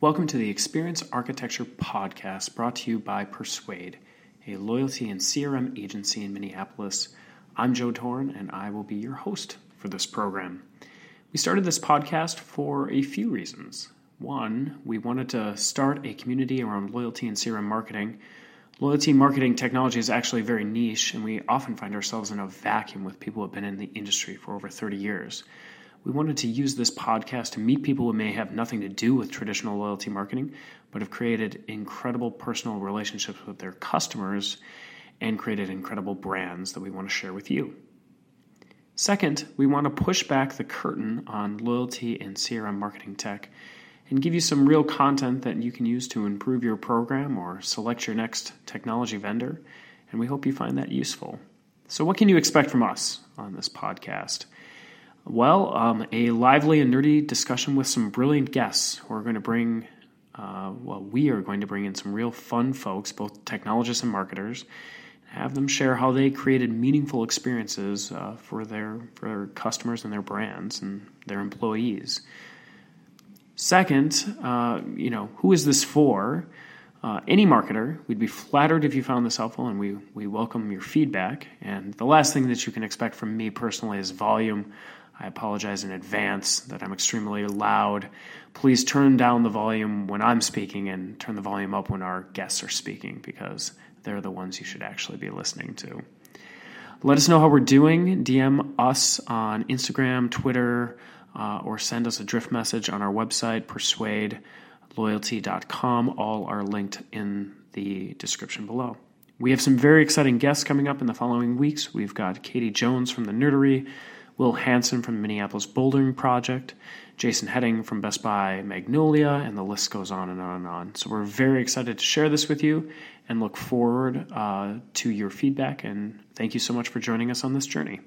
Welcome to the Experience Architecture podcast brought to you by Persuade, a loyalty and CRM agency in Minneapolis. I'm Joe Torn, and I will be your host for this program. We started this podcast for a few reasons. One, we wanted to start a community around loyalty and CRM marketing. Loyalty marketing technology is actually very niche, and we often find ourselves in a vacuum with people who have been in the industry for over 30 years. We wanted to use this podcast to meet people who may have nothing to do with traditional loyalty marketing, but have created incredible personal relationships with their customers and created incredible brands that we want to share with you. Second, we want to push back the curtain on loyalty and CRM marketing tech and give you some real content that you can use to improve your program or select your next technology vendor. And we hope you find that useful. So, what can you expect from us on this podcast? Well, um, a lively and nerdy discussion with some brilliant guests who are going to bring, uh, well, we are going to bring in some real fun folks, both technologists and marketers, and have them share how they created meaningful experiences uh, for their for their customers and their brands and their employees. Second, uh, you know, who is this for? Uh, any marketer, we'd be flattered if you found this helpful, and we, we welcome your feedback. And the last thing that you can expect from me personally is volume. I apologize in advance that I'm extremely loud. Please turn down the volume when I'm speaking and turn the volume up when our guests are speaking because they're the ones you should actually be listening to. Let us know how we're doing. DM us on Instagram, Twitter, uh, or send us a drift message on our website, persuadeloyalty.com. All are linked in the description below. We have some very exciting guests coming up in the following weeks. We've got Katie Jones from the Nerdery, Will Hanson from the Minneapolis Bouldering Project, Jason Heading from Best Buy Magnolia, and the list goes on and on and on. So we're very excited to share this with you and look forward uh, to your feedback. And thank you so much for joining us on this journey.